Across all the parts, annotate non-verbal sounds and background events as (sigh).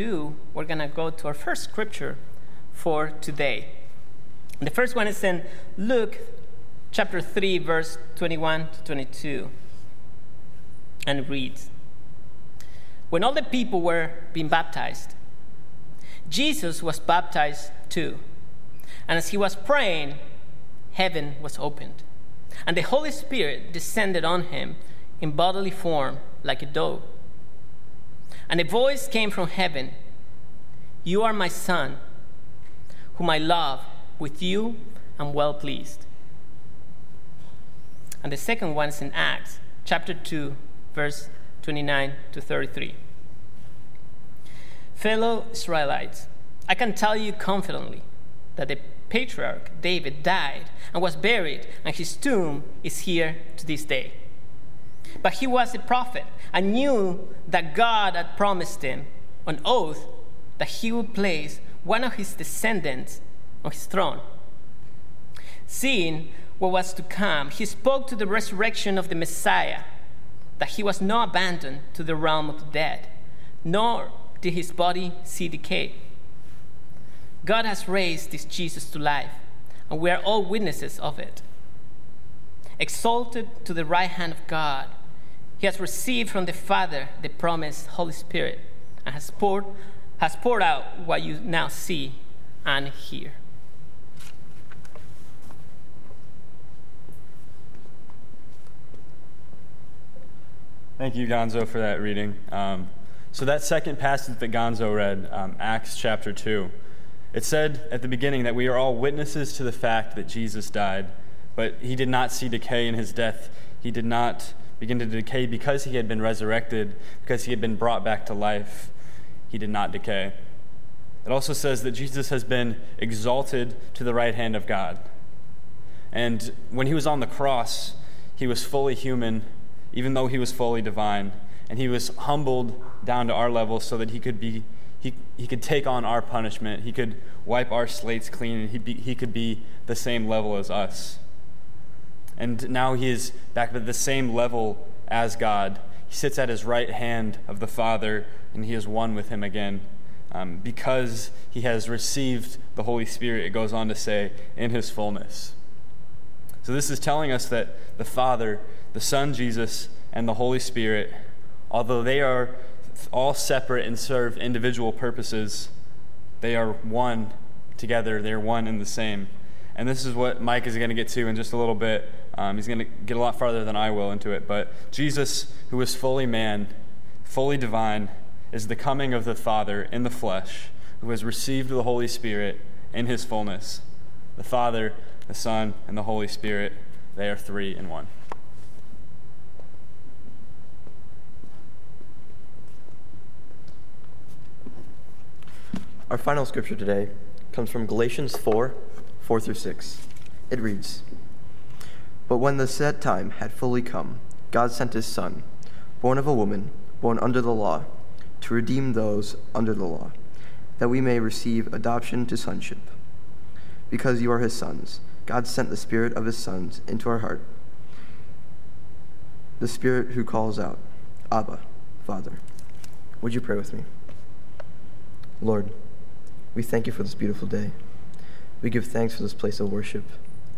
ado, we're going to go to our first scripture for today. The first one is in Luke chapter 3, verse 21 to 22, and reads When all the people were being baptized, Jesus was baptized too. And as he was praying, heaven was opened, and the Holy Spirit descended on him in bodily form like a dove. And a voice came from heaven You are my Son, whom I love. With you I'm well pleased. And the second one is in Acts chapter 2, verse 29 to 33. Fellow Israelites, I can tell you confidently that the patriarch David died and was buried, and his tomb is here to this day. But he was a prophet and knew that God had promised him on oath that he would place one of his descendants on his throne. Seeing what was to come, he spoke to the resurrection of the Messiah, that he was not abandoned to the realm of the dead, nor did his body see decay. God has raised this Jesus to life, and we are all witnesses of it. Exalted to the right hand of God, he has received from the Father the promised Holy Spirit and has poured, has poured out what you now see and hear. Thank you, Gonzo, for that reading. Um, so, that second passage that Gonzo read, um, Acts chapter 2, it said at the beginning that we are all witnesses to the fact that Jesus died, but he did not see decay in his death. He did not begin to decay because he had been resurrected, because he had been brought back to life. He did not decay. It also says that Jesus has been exalted to the right hand of God. And when he was on the cross, he was fully human, even though he was fully divine. And he was humbled down to our level so that he could be he, he could take on our punishment. He could wipe our slates clean, and he, be, he could be the same level as us. And now he is back at the same level as God. He sits at his right hand of the Father, and he is one with him again. Um, because he has received the Holy Spirit, it goes on to say, in his fullness. So, this is telling us that the Father, the Son Jesus, and the Holy Spirit, although they are all separate and serve individual purposes, they are one together, they're one and the same. And this is what Mike is going to get to in just a little bit. Um, he's going to get a lot farther than I will into it. But Jesus, who is fully man, fully divine, is the coming of the Father in the flesh, who has received the Holy Spirit in his fullness. The Father, the Son, and the Holy Spirit, they are three in one. Our final scripture today comes from Galatians 4 4 through 6. It reads But when the set time had fully come, God sent his Son, born of a woman, born under the law, to redeem those under the law, that we may receive adoption to sonship. Because you are his sons, God sent the Spirit of his sons into our heart, the Spirit who calls out, Abba, Father. Would you pray with me? Lord, we thank you for this beautiful day. We give thanks for this place of worship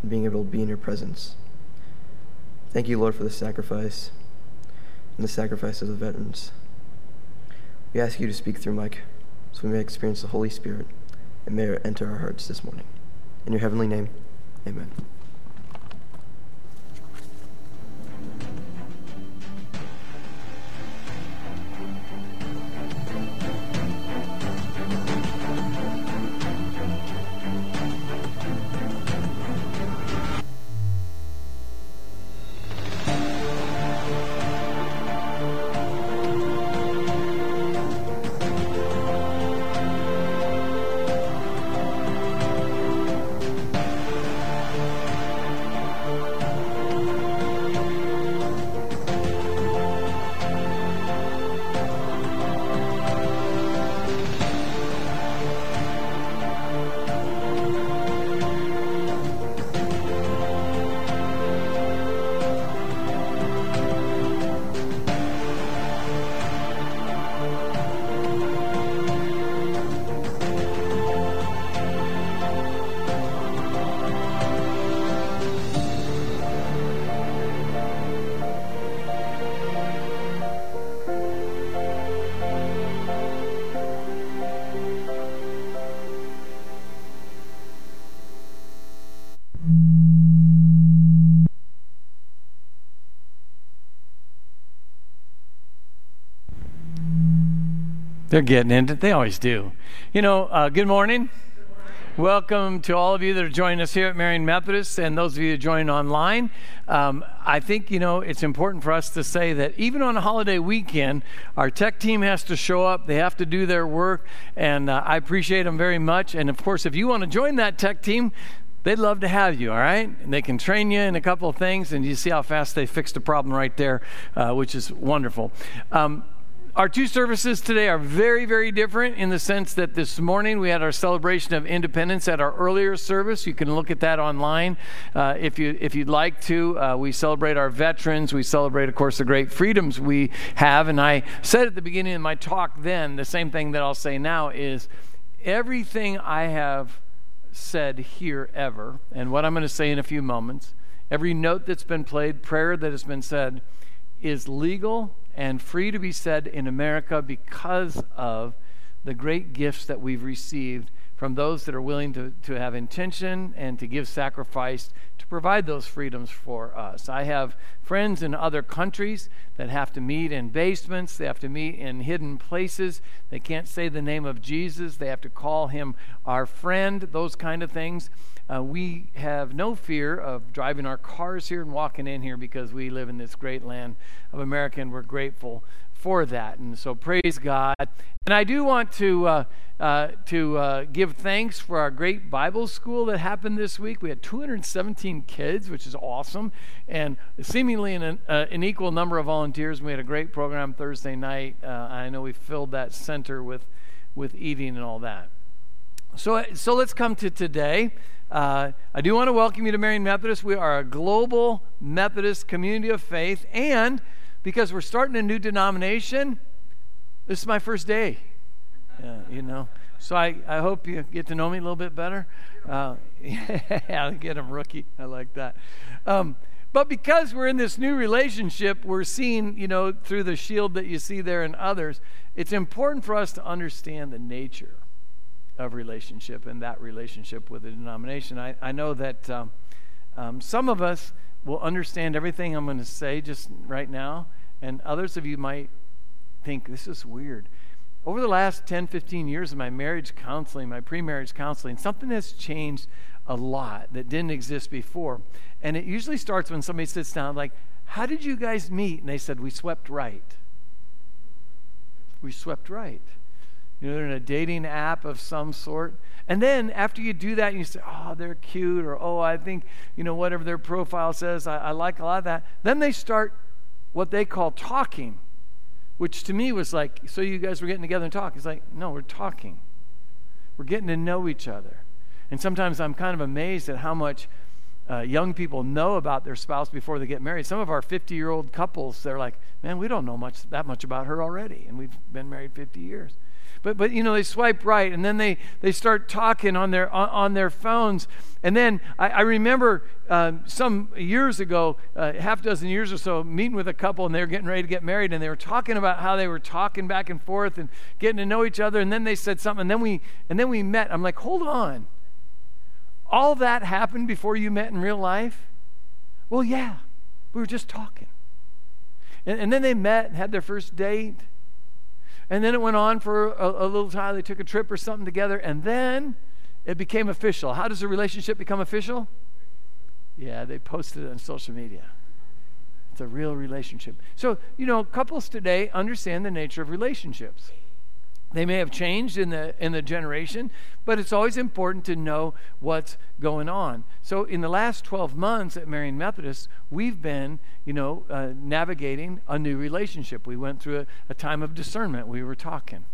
and being able to be in your presence. Thank you, Lord, for the sacrifice and the sacrifice of the veterans. We ask you to speak through Mike so we may experience the Holy Spirit and may it enter our hearts this morning. In your heavenly name, amen. They're getting into it. They always do. You know, uh, good morning. Welcome to all of you that are joining us here at Marion Methodist and those of you that join online. Um, I think, you know, it's important for us to say that even on a holiday weekend, our tech team has to show up. They have to do their work, and uh, I appreciate them very much. And of course, if you want to join that tech team, they'd love to have you, all right? And they can train you in a couple of things, and you see how fast they fixed a problem right there, uh, which is wonderful. Um, our two services today are very, very different in the sense that this morning we had our celebration of independence at our earlier service. You can look at that online uh, if, you, if you'd like to. Uh, we celebrate our veterans. We celebrate, of course, the great freedoms we have. And I said at the beginning of my talk then, the same thing that I'll say now is everything I have said here ever, and what I'm going to say in a few moments, every note that's been played, prayer that has been said, is legal and free to be said in America because of the great gifts that we've received from those that are willing to, to have intention and to give sacrifice to provide those freedoms for us. I have friends in other countries that have to meet in basements, they have to meet in hidden places, they can't say the name of Jesus, they have to call him our friend, those kind of things. Uh, we have no fear of driving our cars here and walking in here because we live in this great land of America and we're grateful for that. And so praise God. And I do want to uh, uh, to uh, give thanks for our great Bible school that happened this week. We had 217 kids, which is awesome, and seemingly an, uh, an equal number of volunteers. We had a great program Thursday night. Uh, I know we filled that center with with eating and all that. So so let's come to today. Uh, I do want to welcome you to Marion Methodist. We are a global Methodist community of faith, and because we're starting a new denomination, this is my first day. Uh, you know, so I, I hope you get to know me a little bit better. Uh, (laughs) yeah, get him rookie. I like that. Um, but because we're in this new relationship, we're seeing, you know, through the shield that you see there and others, it's important for us to understand the nature of relationship and that relationship with the denomination. I, I know that um, um, some of us will understand everything I'm going to say just right now, and others of you might think this is weird. Over the last 10, 15 years of my marriage counseling, my pre marriage counseling, something has changed a lot that didn't exist before. And it usually starts when somebody sits down, like, How did you guys meet? And they said, We swept right. We swept right. You know, they're in a dating app of some sort. And then after you do that, you say, oh, they're cute, or oh, I think, you know, whatever their profile says, I, I like a lot of that. Then they start what they call talking, which to me was like, so you guys were getting together and talk. It's like, no, we're talking. We're getting to know each other. And sometimes I'm kind of amazed at how much uh, young people know about their spouse before they get married. Some of our 50 year old couples, they're like, man, we don't know much that much about her already, and we've been married 50 years but but you know they swipe right and then they they start talking on their on, on their phones. And then i, I remember uh, some years ago uh, half dozen years or so meeting with a couple and they were getting ready to get married and they were talking about how they were talking back and forth and getting to know each other and then they said something and then we and then we met. I'm like hold on. All that happened before you met in real life? Well yeah. We were just talking. And, and then they met and had their first date and then it went on for a, a little time. They took a trip or something together. And then it became official. How does a relationship become official? Yeah, they posted it on social media. It's a real relationship. So, you know, couples today understand the nature of relationships. They may have changed in the in the generation, but it's always important to know what's going on. So in the last 12 months at Marion Methodist, we've been, you know, uh, navigating a new relationship. We went through a, a, time of discernment. We were talking,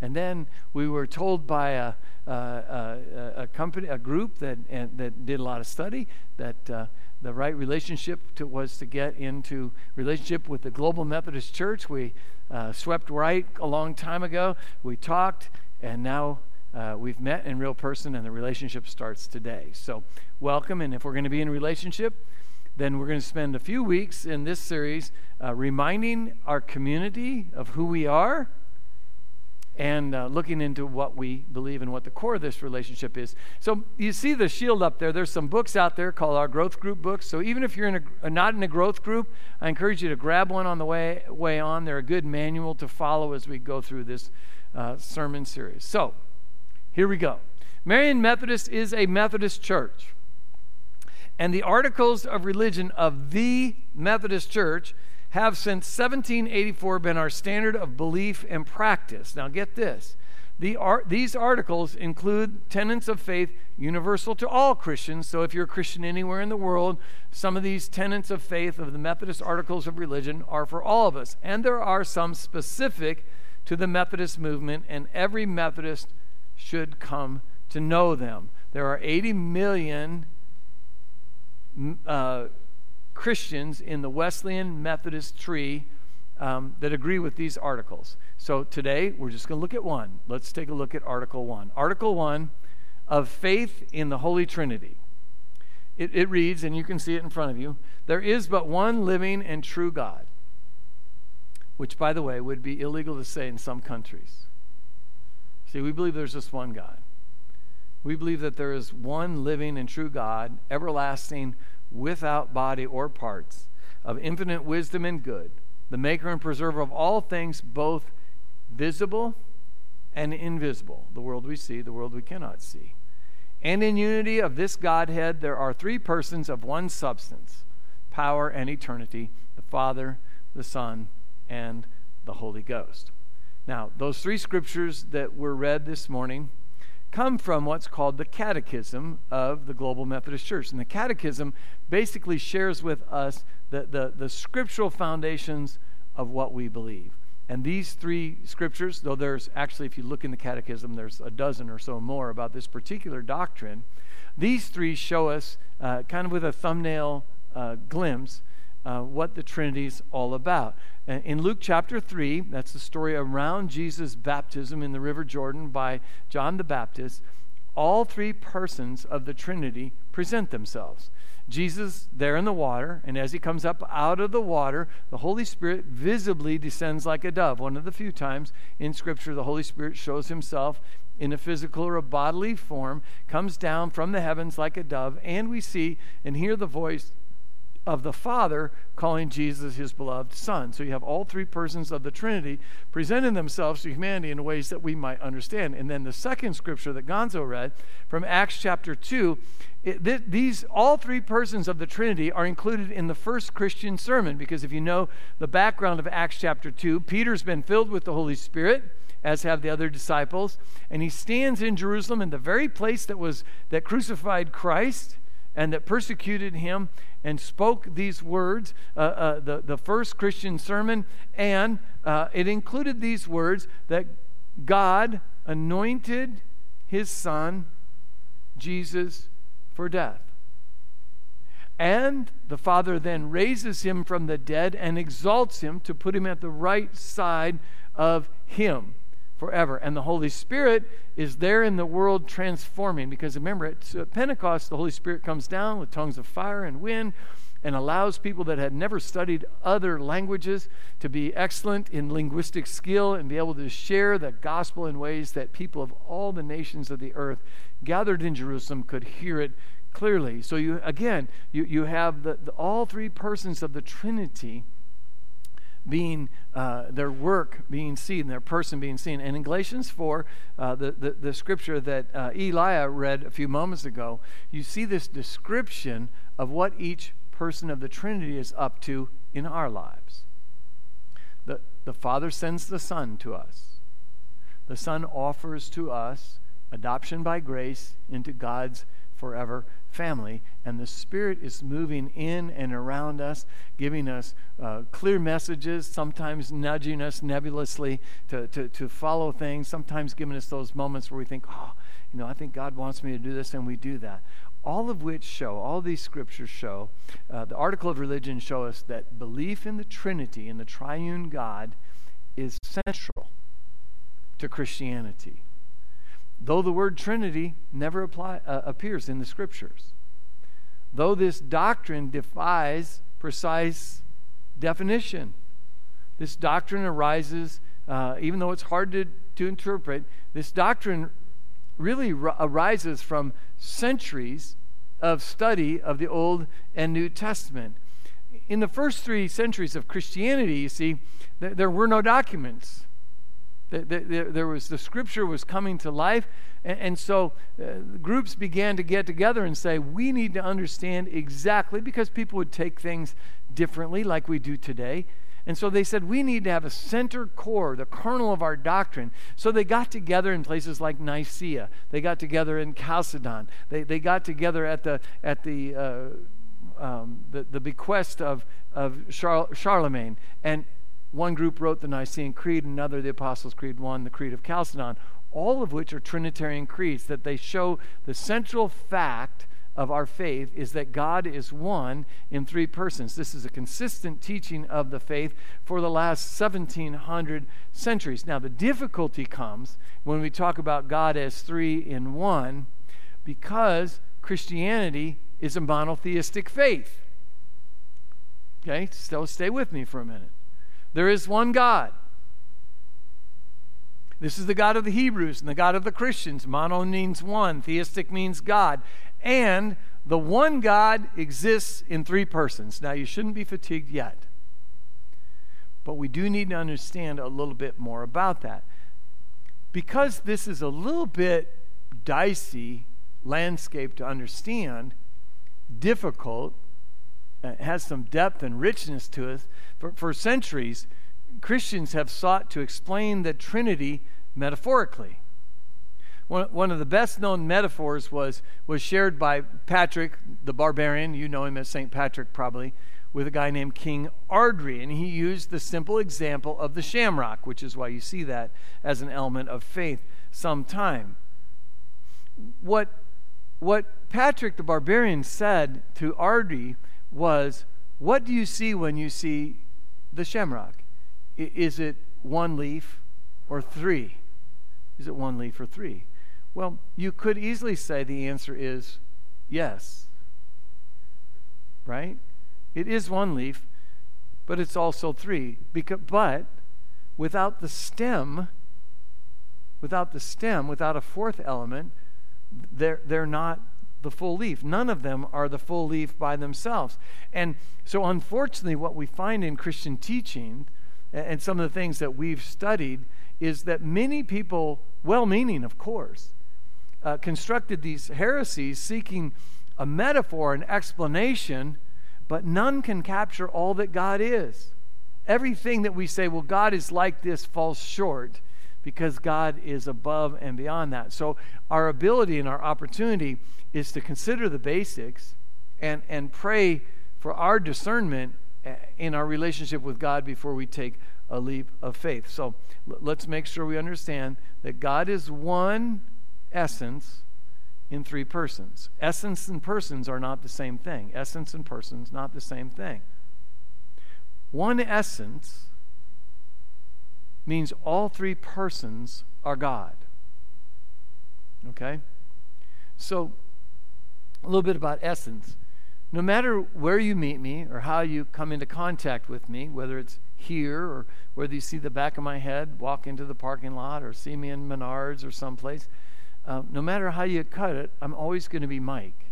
and then we were told by a a, a, company, a group that that did a lot of study that. Uh, the right relationship to, was to get into relationship with the Global Methodist Church. We uh, swept right a long time ago. We talked, and now uh, we've met in real person, and the relationship starts today. So, welcome. And if we're going to be in relationship, then we're going to spend a few weeks in this series uh, reminding our community of who we are and uh, looking into what we believe and what the core of this relationship is. So you see the shield up there. There's some books out there called our growth group books. So even if you're in a, not in a growth group, I encourage you to grab one on the way, way on. They're a good manual to follow as we go through this uh, sermon series. So here we go. Marion Methodist is a Methodist church. And the articles of religion of the Methodist Church have since 1784 been our standard of belief and practice. Now, get this. The these articles include tenets of faith universal to all Christians. So, if you're a Christian anywhere in the world, some of these tenets of faith of the Methodist articles of religion are for all of us. And there are some specific to the Methodist movement, and every Methodist should come to know them. There are 80 million uh, Christians in the Wesleyan Methodist tree um, that agree with these articles. So today we're just going to look at one. Let's take a look at Article 1. Article 1 of faith in the Holy Trinity. It, it reads, and you can see it in front of you there is but one living and true God, which, by the way, would be illegal to say in some countries. See, we believe there's just one God. We believe that there is one living and true God, everlasting, without body or parts, of infinite wisdom and good, the maker and preserver of all things, both visible and invisible, the world we see, the world we cannot see. And in unity of this Godhead, there are three persons of one substance power and eternity the Father, the Son, and the Holy Ghost. Now, those three scriptures that were read this morning come from what's called the Catechism of the Global Methodist Church. And the Catechism basically shares with us the, the, the scriptural foundations of what we believe. And these three scriptures, though there's actually, if you look in the Catechism, there's a dozen or so more about this particular doctrine, these three show us, uh, kind of with a thumbnail uh, glimpse, uh, what the Trinity's all about. In Luke chapter 3, that's the story around Jesus' baptism in the River Jordan by John the Baptist, all three persons of the Trinity present themselves. Jesus there in the water, and as he comes up out of the water, the Holy Spirit visibly descends like a dove. One of the few times in Scripture the Holy Spirit shows himself in a physical or a bodily form, comes down from the heavens like a dove, and we see and hear the voice of the Father calling Jesus his beloved Son. So you have all three persons of the Trinity presenting themselves to humanity in ways that we might understand. And then the second scripture that Gonzo read from Acts chapter 2, it, th- these all three persons of the Trinity are included in the first Christian sermon because if you know the background of Acts chapter 2, Peter's been filled with the Holy Spirit as have the other disciples and he stands in Jerusalem in the very place that was that crucified Christ and that persecuted him and spoke these words, uh, uh, the, the first Christian sermon, and uh, it included these words that God anointed his son, Jesus, for death. And the Father then raises him from the dead and exalts him to put him at the right side of him forever. And the Holy Spirit is there in the world transforming because remember, at uh, Pentecost, the Holy Spirit comes down with tongues of fire and wind and allows people that had never studied other languages to be excellent in linguistic skill and be able to share the gospel in ways that people of all the nations of the earth gathered in Jerusalem could hear it clearly. So you again, you, you have the, the all three persons of the Trinity being uh, their work being seen, their person being seen. And in Galatians 4, uh, the, the, the, scripture that uh, Elia read a few moments ago, you see this description of what each person of the Trinity is up to in our lives. The, the Father sends the Son to us, the Son offers to us adoption by grace into God's forever family. And the Spirit is moving in and around us, giving us uh, clear messages, sometimes nudging us nebulously to, to, to follow things, sometimes giving us those moments where we think, oh, you know, I think God wants me to do this, and we do that. All of which show, all these scriptures show, uh, the article of religion show us that belief in the Trinity, in the triune God, is central to Christianity though the word Trinity never apply, uh, appears in the scriptures. Though this doctrine defies precise definition, this doctrine arises, uh, even though it's hard to, to interpret, this doctrine really r- arises from centuries of study of the Old and New Testament. In the first three centuries of Christianity, you see, th- there were no documents. There, there was the scripture was coming to life, and, and so uh, groups began to get together and say, we need to understand exactly because people would take things differently, like we do today. And so they said, we need to have a center core, the kernel of our doctrine. So they got together in places like Nicaea. They got together in Chalcedon. They, they got together at the, at the, uh, um, the, the bequest of, of Char- Charlemagne. And one group wrote the Nicene Creed, another the Apostles' Creed, one the Creed of Chalcedon, all of which are Trinitarian creeds that they show the central fact of our faith is that God is one in three persons. This is a consistent teaching of the faith for the last 1700 centuries. Now, the difficulty comes when we talk about God as three in one because Christianity is a monotheistic faith. Okay, so stay with me for a minute. There is one God. This is the God of the Hebrews and the God of the Christians. Mono means one, theistic means God. And the one God exists in three persons. Now, you shouldn't be fatigued yet. But we do need to understand a little bit more about that. Because this is a little bit dicey landscape to understand, difficult, uh, has some depth and richness to it. For, for centuries, Christians have sought to explain the Trinity metaphorically. One, one of the best known metaphors was, was shared by Patrick the barbarian. You know him as St. Patrick, probably, with a guy named King Ardri. And he used the simple example of the shamrock, which is why you see that as an element of faith sometime. What, what Patrick the barbarian said to Ardri was, What do you see when you see the shamrock? Is it one leaf or three? Is it one leaf or three? Well, you could easily say the answer is yes. Right? It is one leaf, but it's also three. Because, but without the stem, without the stem, without a fourth element, they're, they're not the full leaf. None of them are the full leaf by themselves. And so, unfortunately, what we find in Christian teaching and some of the things that we've studied is that many people, well meaning, of course, uh, constructed these heresies seeking a metaphor, an explanation, but none can capture all that God is. Everything that we say, well, God is like this, falls short because God is above and beyond that. So, our ability and our opportunity is to consider the basics and, and pray for our discernment uh, in our relationship with God before we take a leap of faith. So, let's make sure we understand that God is one essence in three persons. Essence and persons are not the same thing. Essence and persons, not the same thing. One essence means all three persons are God. Okay? So, a little bit about essence. No matter where you meet me or how you come into contact with me, whether it's here or whether you see the back of my head, walk into the parking lot, or see me in Menards or someplace, uh, no matter how you cut it, I'm always going to be Mike.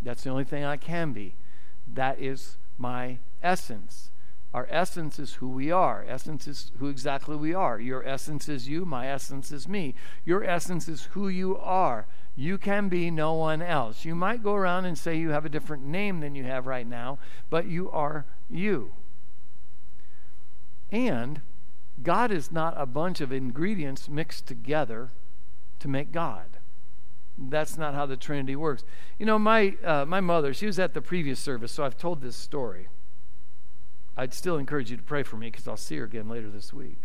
That's the only thing I can be. That is my essence. Our essence is who we are. Essence is who exactly we are. Your essence is you. My essence is me. Your essence is who you are. You can be no one else. You might go around and say you have a different name than you have right now, but you are you. And God is not a bunch of ingredients mixed together to make God. That's not how the Trinity works. You know, my, uh, my mother, she was at the previous service, so I've told this story. I'd still encourage you to pray for me because I'll see her again later this week.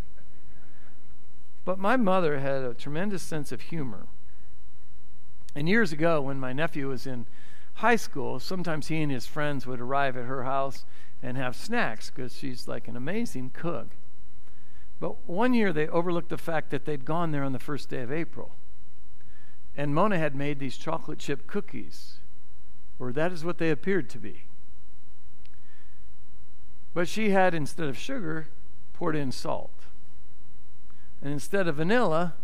But my mother had a tremendous sense of humor. And years ago, when my nephew was in high school, sometimes he and his friends would arrive at her house and have snacks because she's like an amazing cook. But one year they overlooked the fact that they'd gone there on the first day of April. And Mona had made these chocolate chip cookies, or that is what they appeared to be. But she had, instead of sugar, poured in salt. and instead of vanilla,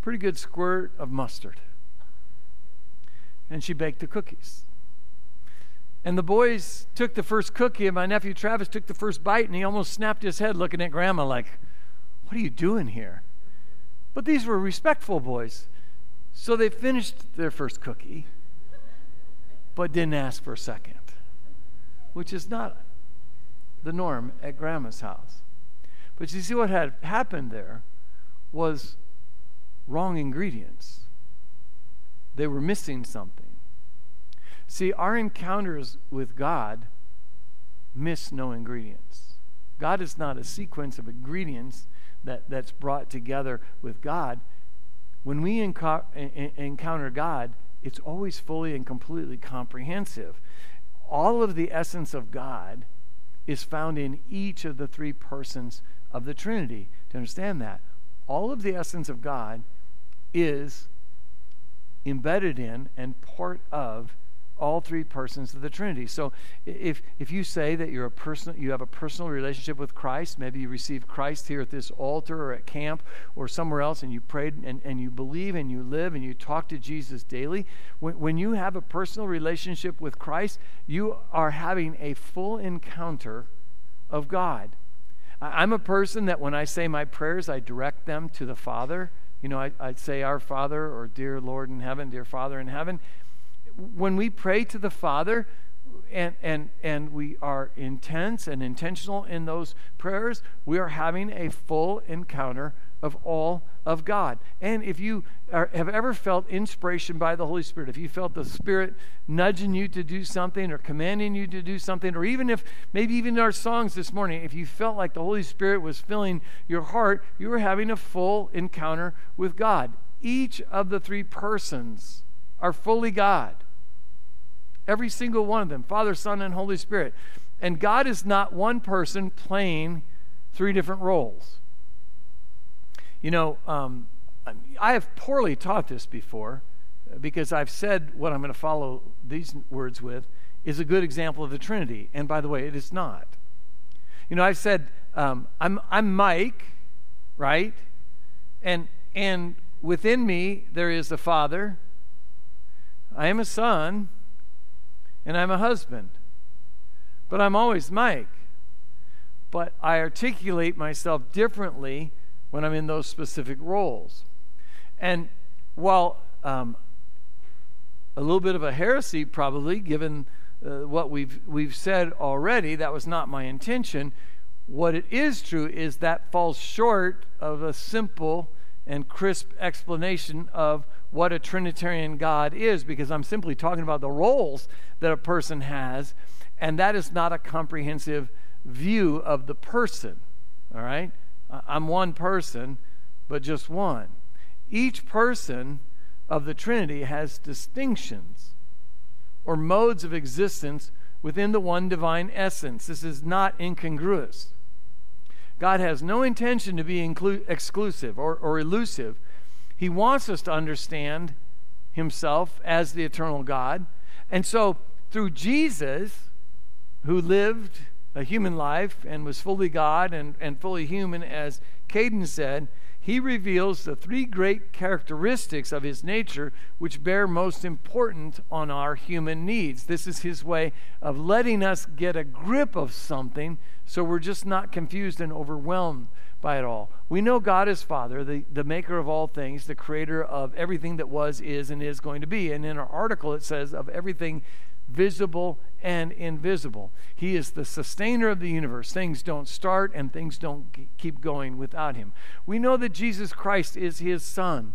pretty good squirt of mustard. And she baked the cookies. And the boys took the first cookie, and my nephew Travis took the first bite, and he almost snapped his head looking at grandma like, What are you doing here? But these were respectful boys. So they finished their first cookie, but didn't ask for a second, which is not the norm at grandma's house. But you see, what had happened there was wrong ingredients. They were missing something. See, our encounters with God miss no ingredients. God is not a sequence of ingredients that, that's brought together with God. When we enco- encounter God, it's always fully and completely comprehensive. All of the essence of God is found in each of the three persons of the Trinity. To understand that, all of the essence of God is embedded in and part of all three persons of the Trinity. So if if you say that you're a personal you have a personal relationship with Christ, maybe you received Christ here at this altar or at camp or somewhere else and you prayed and, and you believe and you live and you talk to Jesus daily, when, when you have a personal relationship with Christ, you are having a full encounter of God. I'm a person that when I say my prayers, I direct them to the Father. You know, I, would say, Our Father, or Dear Lord in heaven, Dear Father in heaven when we pray to the Father, and, and, and we are intense and intentional in those prayers, we are having a full encounter of all of God. And if you are, have ever felt inspiration by the Holy Spirit, if you felt the Spirit nudging you to do something or commanding you to do something, or even if maybe even in our songs this morning, if you felt like the Holy Spirit was filling your heart, you were having a full encounter with God. Each of the three persons are fully God. Every single one of them Father, Son, and Holy Spirit. And God is not one person playing three different roles. You know, um, I have poorly taught this before because I've said what I'm going to follow these words with is a good example of the Trinity. And by the way, it is not. You know, I've said, um, I'm, I'm Mike, right? And, and within me, there is a father, I am a son, and I'm a husband. But I'm always Mike. But I articulate myself differently when I'm in those specific roles. And while um, a little bit of a heresy, probably, given uh, what we've, we've said already, that was not my intention. What it is true is that falls short of a simple and crisp explanation of what a Trinitarian God is because I'm simply talking about the roles that a person has, and that is not a comprehensive view of the person. All right? I'm one person, but just one. Each person of the Trinity has distinctions or modes of existence within the one divine essence. This is not incongruous. God has no intention to be inclu- exclusive or, or elusive. He wants us to understand Himself as the eternal God. And so, through Jesus, who lived a human life and was fully God and, and fully human, as Caden said, he reveals the three great characteristics of his nature which bear most important on our human needs. This is his way of letting us get a grip of something so we're just not confused and overwhelmed by it all. We know God is Father, the, the maker of all things, the creator of everything that was, is, and is going to be. And in our article, it says of everything visible and invisible. He is the sustainer of the universe. Things don't start and things don't keep going without him. We know that Jesus Christ is his son,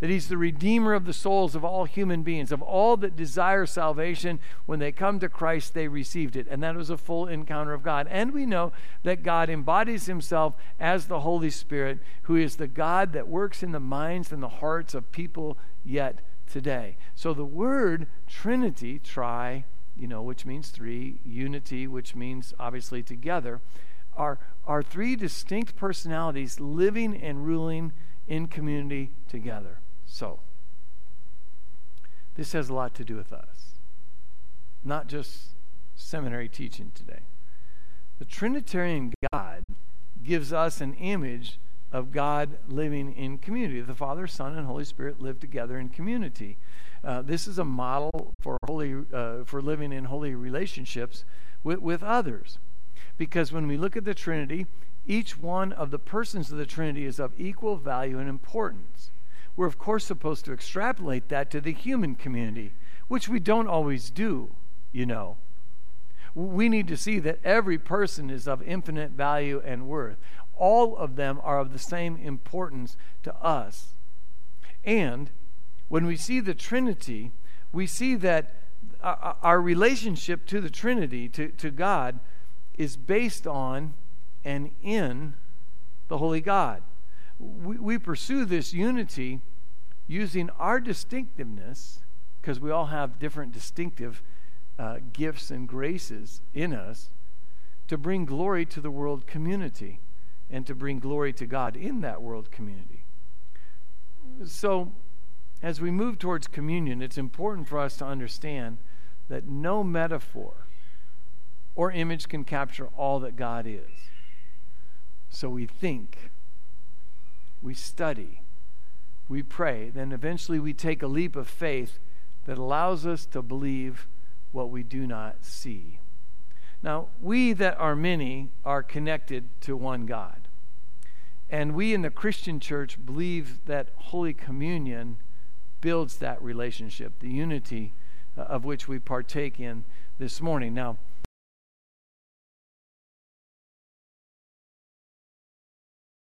that he's the redeemer of the souls of all human beings, of all that desire salvation. When they come to Christ, they received it. And that was a full encounter of God. And we know that God embodies himself as the Holy Spirit, who is the God that works in the minds and the hearts of people yet today. So the word Trinity, tri, you know, which means three, unity, which means obviously together, are, are three distinct personalities living and ruling in community together. So, this has a lot to do with us, not just seminary teaching today. The Trinitarian God gives us an image of God living in community. The Father, Son, and Holy Spirit live together in community. Uh, this is a model for holy uh, for living in holy relationships with, with others. Because when we look at the Trinity, each one of the persons of the Trinity is of equal value and importance. We're, of course, supposed to extrapolate that to the human community, which we don't always do, you know. We need to see that every person is of infinite value and worth. All of them are of the same importance to us. And when we see the Trinity, we see that our relationship to the Trinity, to, to God, is based on and in the Holy God. We, we pursue this unity using our distinctiveness, because we all have different distinctive uh, gifts and graces in us, to bring glory to the world community and to bring glory to God in that world community. So, as we move towards communion, it's important for us to understand that no metaphor or image can capture all that God is. So we think, we study, we pray, then eventually we take a leap of faith that allows us to believe what we do not see. Now, we that are many are connected to one God. And we in the Christian church believe that Holy Communion builds that relationship, the unity uh, of which we partake in this morning. Now,